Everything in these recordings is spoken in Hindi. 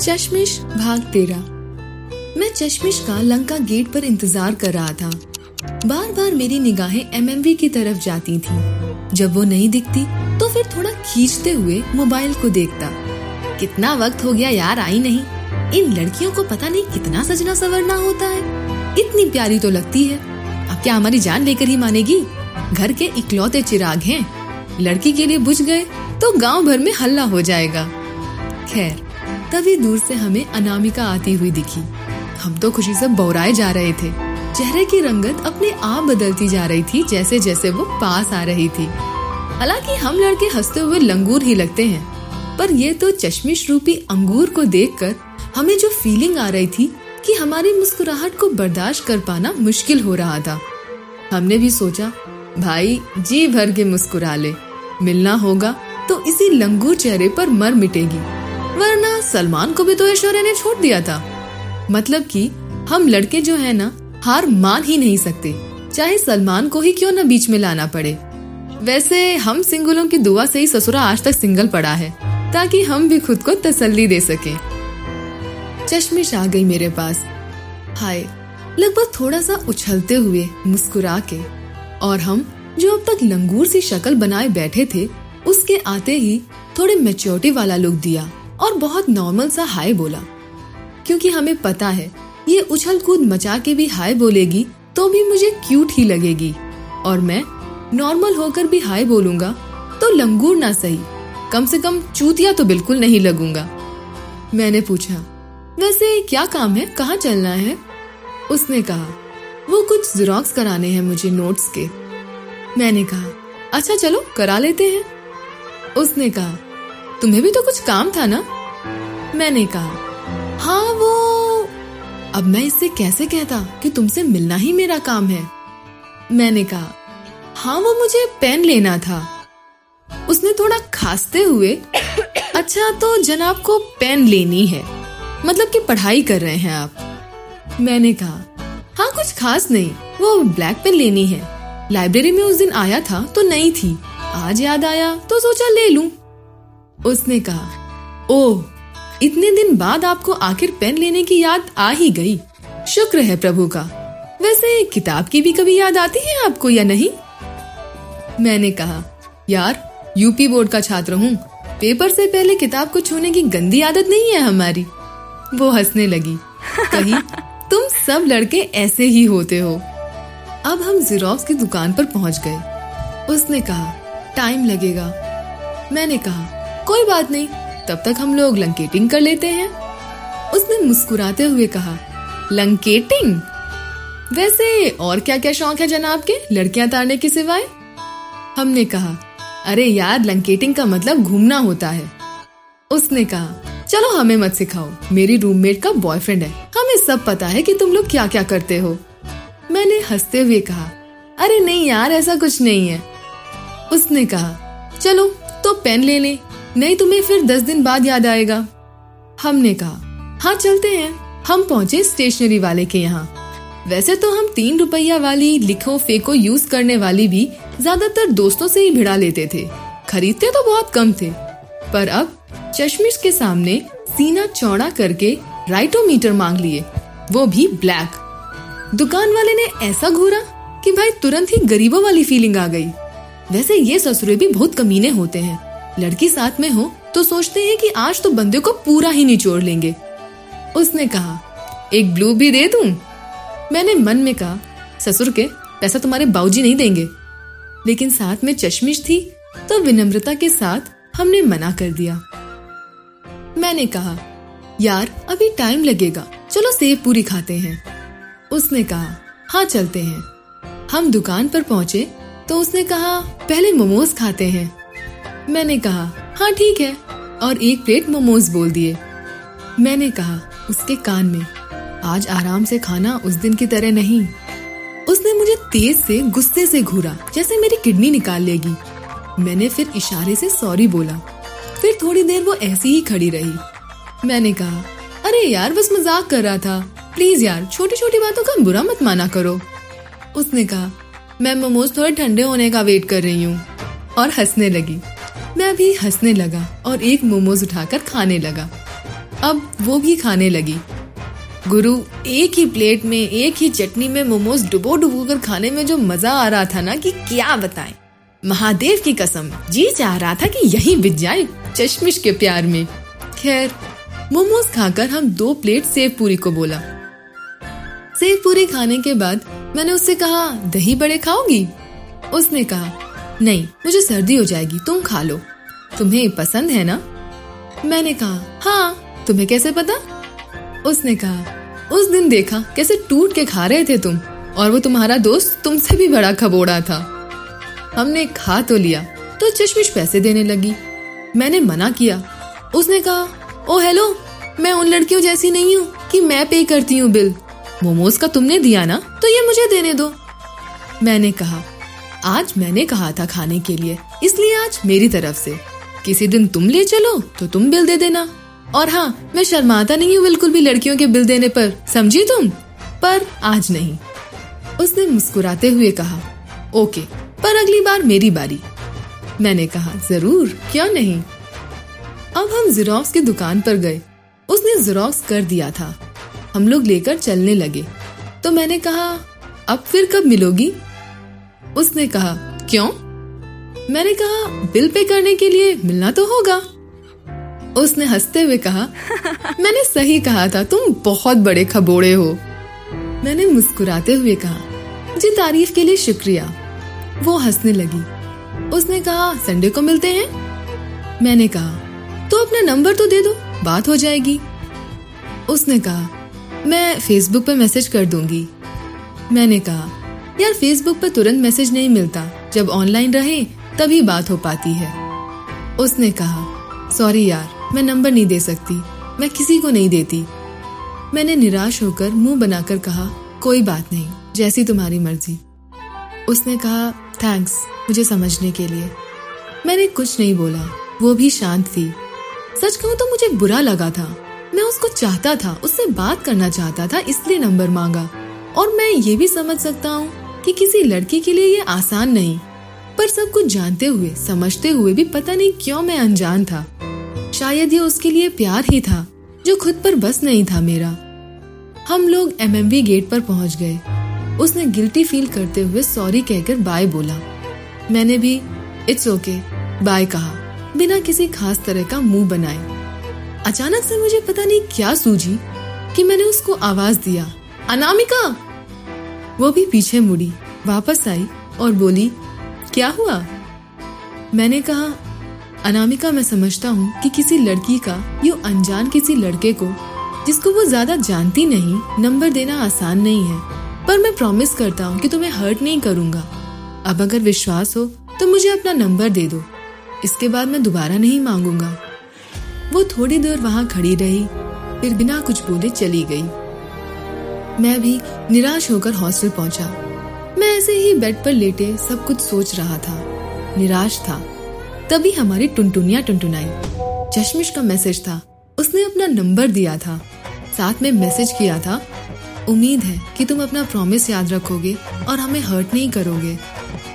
चश्मिश, भाग तेरा। मैं चश्मिश का लंका गेट पर इंतज़ार कर रहा था। बार बार मेरी निगाहें एमएमवी की तरफ़ जाती थी। जब वो नहीं दिखती तो फिर थोड़ा खींचते हुए मोबाइल को देखता। कितना वक्त हो गया यार, आई नहीं। इन लड़कियों को पता नहीं कितना सजना सवरना होता है। इतनी प्यारी तो लगती है। अब क्या हमारी जान लेकर ही मानेगी? घर के इकलौते चिराग हैं। लड़की के लिए बुझ गए तो गाँव भर में हल्ला हो जाएगा। खैर तभी दूर से हमें अनामिका आती हुई दिखी। हम तो खुशी से बौराए जा रहे थे। चेहरे की रंगत अपने आप बदलती जा रही थी जैसे जैसे वो पास आ रही थी। हालाँकि हम लड़के हँसते हुए लंगूर ही लगते हैं, पर ये तो चश्मिश रूपी अंगूर को देखकर हमें जो फीलिंग आ रही थी कि हमारी मुस्कुराहट को बर्दाश्त कर पाना मुश्किल हो रहा था। हमने भी सोचा, भाई, जी भर के मुस्कुरा ले। मिलना होगा तो इसी लंगूर चेहरे पर मर मिटेगी, वरना सलमान को भी तो ऐश्वर्या ने छोड़ दिया था। मतलब कि हम लड़के जो है ना, हार मान ही नहीं सकते। चाहे सलमान को ही क्यों न बीच में लाना पड़े। वैसे हम सिंगलों की दुआ से ही ससुरा आज तक सिंगल पड़ा है, ताकि हम भी खुद को तसल्ली दे सके। चश्मिश आ गई मेरे पास। हाय, लगभग थोड़ा सा उछलते हुए मुस्कुरा के, और हम जो अब तक लंगूर सी शक्ल बनाए बैठे थे, उसके आते ही थोड़े मेच्योरिटी वाला लुक दिया। और बहुत नॉर्मल सा हाय बोला। क्योंकि हमें पता है, ये उछल कूद मचा के भी हाय बोलेगी तो भी मुझे क्यूट ही लगेगी। और मैं नॉर्मल होकर भी हाय बोलूँगा तो लंगूर ना सही। कम से कम चूतिया तो बिल्कुल नहीं लगूँगा। मैंने पूछा, वैसे क्या काम है? कहाँ चलना है? उसने कहा, वो कुछ जेरोक्स कराने हैं मुझे नोट्स के। मैंने कहा अच्छा चलो, करा लेते हैं। उसने कहा तुम्हें भी तो कुछ काम था ना? मैंने कहा। हाँ वो अब मैं इससे कैसे कहता कि तुमसे मिलना ही मेरा काम है? मैंने कहा। हाँ वो मुझे पेन लेना था। उसने थोड़ा खासते हुए अच्छा तो जनाब को पेन लेनी है। मतलब कि पढ़ाई कर रहे हैं आप। मैंने कहा। हाँ कुछ खास नहीं। वो ब्लैक पेन लेनी है। लाइब्रेरी में उस दिन आया था तो नहीं थी। आज याद आया तो सोचा ले लूँ। उसने कहा ओह इतने दिन बाद आपको आखिर पेन लेने की याद आ ही गई। शुक्र है प्रभु का। वैसे किताब की भी कभी याद आती है आपको या नहीं? मैंने कहा यार यूपी बोर्ड का छात्र हूँ। पेपर से पहले किताब को छूने की गंदी आदत नहीं है हमारी। वो हंसने लगी कही तुम सब लड़के ऐसे ही होते हो। अब हम जीरोक्स की दुकान पर पहुँच गए। उसने कहा टाइम लगेगा। मैंने कहा कोई बात नहीं। तब तक हम लोग लंकेटिंग कर लेते हैं। उसने मुस्कुराते हुए कहा, लंकेटिंग? वैसे और क्या क्या शौक है जनाब के लड़कियाँ तारने के सिवाय? हमने कहा, अरे यार, लंकेटिंग का मतलब घूमना होता है। उसने कहा, चलो हमें मत सिखाओ, मेरी रूममेट का बॉयफ्रेंड है। हमें सब पता है कि तुम लोग क्या क्या करते हो। मैंने हँसते हुए कहा, अरे नहीं यार, ऐसा कुछ नहीं है। उसने कहा, चलो तो पेन ले ले। नहीं तुम्हें फिर दस दिन बाद याद आएगा। हमने कहा हाँ चलते हैं। हम पहुँचे स्टेशनरी वाले के यहाँ। वैसे तो हम तीन रुपया वाली लिखो फेको यूज़ करने वाली भी ज़्यादातर दोस्तों से ही भिड़ा लेते थे। खरीदते तो बहुत कम थे। पर अब चश्मिश के सामने सीना चौड़ा करके राइटोमीटर मांग लिए। वो भी ब्लैक। दुकान वाले ने ऐसा घूरा कि भाई तुरंत ही गरीबों वाली फीलिंग आ गई। वैसे ये ससुरे भी बहुत कमीने होते हैं। लड़की साथ में हो तो सोचते हैं कि आज तो बंदे को पूरा ही निचोड़ लेंगे। उसने कहा, एक ब्लू भी दे दूँ? मैंने मन में कहा, ससुर के, पैसा तुम्हारे बाऊजी नहीं देंगे। लेकिन साथ में चश्मिश थी तो विनम्रता के साथ हमने मना कर दिया। मैंने कहा, यार, अभी टाइम लगेगा, चलो सेब पूरी खाते हैं। उसने कहा हाँ चलते हैं। हम दुकान पर पहुँचे तो उसने कहा, पहले मोमोज खाते हैं। मैंने कहा हाँ ठीक है। और एक प्लेट मोमोज बोल दिए। मैंने कहा, उसके कान में। आज आराम से खाना उस दिन की तरह नहीं। उसने मुझे तेज से गुस्से से घूरा, जैसे मेरी किडनी निकाल लेगी। मैंने फिर इशारे से सॉरी बोला। फिर थोड़ी देर वो ऐसी ही खड़ी रही। मैंने कहा, अरे यार, बस मज़ाक कर रहा था। प्लीज़ यार छोटी छोटी बातों का बुरा मत माना करो। उसने कहा, मैं मोमोज थोड़े ठंडे होने का वेट कर रही हूँ। और हंसने लगी। मैं भी हंसने लगा और एक मोमोज उठाकर खाने लगा। अब वो भी खाने लगी। गुरु, एक ही प्लेट में, एक ही चटनी में मोमोज डुबो डुबो कर खाने में जो मज़ा आ रहा था ना कि क्या बताएँ। महादेव की कसम, जी चाह रहा था कि यही बिज जाए चश्मिश के प्यार में। खैर, मोमोज खाकर हम दो प्लेट सेव पूरी को बोला। सेव पूरी खाने के बाद मैंने उससे कहा, दही बड़े खाओगी? उसने कहा नहीं, मुझे सर्दी हो जाएगी, तुम खा लो। तुम्हें पसंद है ना? मैंने कहा हाँ तुम्हें कैसे पता? उसने कहा, उस दिन देखा कैसे टूट के खा रहे थे तुम, और वो तुम्हारा दोस्त तुमसे भी बड़ा खबोड़ा था। हमने खा तो लिया तो चश्मिश पैसे देने लगी। मैंने मना किया। उसने कहा, ओ, हेलो, मैं उन लड़कियों जैसी नहीं हूँ कि मैं पे करती हूँ बिल। मोमोज का तुमने दिया ना तो ये मुझे देने दो। मैंने कहा आज मैंने कहा था खाने के लिए, इसलिए आज मेरी तरफ़ से। किसी दिन तुम ले चलो तो तुम बिल दे देना। और हाँ मैं शर्माता नहीं हूँ बिल्कुल भी लड़कियों के बिल देने पर, समझी तुम? पर आज नहीं। उसने मुस्कुराते हुए कहा, ओके, पर अगली बार मेरी बारी। मैंने कहा, ज़रूर, क्यों नहीं? अब हम जीरोक्स की दुकान पर गए। उसने जीरोक्स कर दिया था। हम लोग लेकर चलने लगे। तो मैंने कहा, अब फिर कब मिलोगी? उसने कहा क्यों? मैंने कहा बिल पे करने के लिए मिलना तो होगा। उसने हँसते हुए कहा मैंने सही कहा था तुम बहुत बड़े खबोड़े हो। मैंने मुस्कुराते हुए कहा जी तारीफ़ के लिए शुक्रिया। वो हंसने लगी। उसने कहा संडे को मिलते हैं? मैंने कहा तो अपना नंबर तो दे दो बात हो जाएगी। उसने कहा मैं फेसबुक पर मैसेज कर दूँगी। मैंने कहा यार फेसबुक पर तुरंत मैसेज नहीं मिलता। जब ऑनलाइन रहे, तभी बात हो पाती है। उसने कहा सॉरी यार, मैं नंबर नहीं दे सकती। मैं किसी को नहीं देती। मैंने निराश होकर मुँह बनाकर कहा, कोई बात नहीं, जैसी तुम्हारी मर्ज़ी। उसने कहा थैंक्स मुझे समझने के लिए। मैंने कुछ नहीं बोला। वो भी शांत थी। सच कहूँ तो मुझे बुरा लगा था। मैं उसको चाहता था, उससे बात करना चाहता था, इसलिए नंबर मांगा। और मैं ये भी समझ सकता हूँ कि किसी लड़की के लिए ये आसान नहीं। पर सब कुछ जानते हुए, समझते हुए भी पता नहीं क्यों मैं अनजान था। शायद ये उसके लिए प्यार ही था, जो खुद पर बस नहीं था मेरा। हम लोग एमएमवी गेट पर पहुँच गए। उसने गिल्टी फील करते हुए सॉरी कहकर बाय बोला। मैंने भी इट्स ओके बाय कहा, बिना किसी खास तरह का मुँह बनाए। अचानक से मुझे पता नहीं क्या सूझी कि मैंने उसको आवाज़ दिया। अनामिका! वो भी पीछे मुड़ी, वापस आई और बोली, क्या हुआ? मैंने कहा, अनामिका, मैं समझता हूँ कि किसी लड़की का, यू अनजान किसी लड़के को, जिसको वो ज़्यादा जानती नहीं, नंबर देना आसान नहीं है, पर मैं प्रॉमिस करता हूँ कि तुम्हें हर्ट नहीं करूँगा। अब अगर विश्वास हो तो मुझे अपना नंबर दे दो। इसके बाद मैं दोबारा नहीं मांगूँगा। वो थोड़ी देर वहाँ खड़ी रही, फिर बिना कुछ बोले चली गई। मैं भी निराश होकर हॉस्टल पहुँचा। मैं ऐसे ही बेड पर लेटे सब कुछ सोच रहा था। निराश था। तभी हमारी टुनटुनिया टुनटुनाई। चश्मिश का मैसेज था। उसने अपना नंबर दिया था। साथ में मैसेज किया था, उम्मीद है कि तुम अपना प्रॉमिस याद रखोगे और हमें हर्ट नहीं करोगे।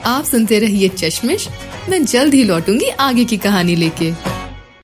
आप सुनते रहिए चश्मिश मैं जल्द ही लौटूँगी आगे की कहानी लेके।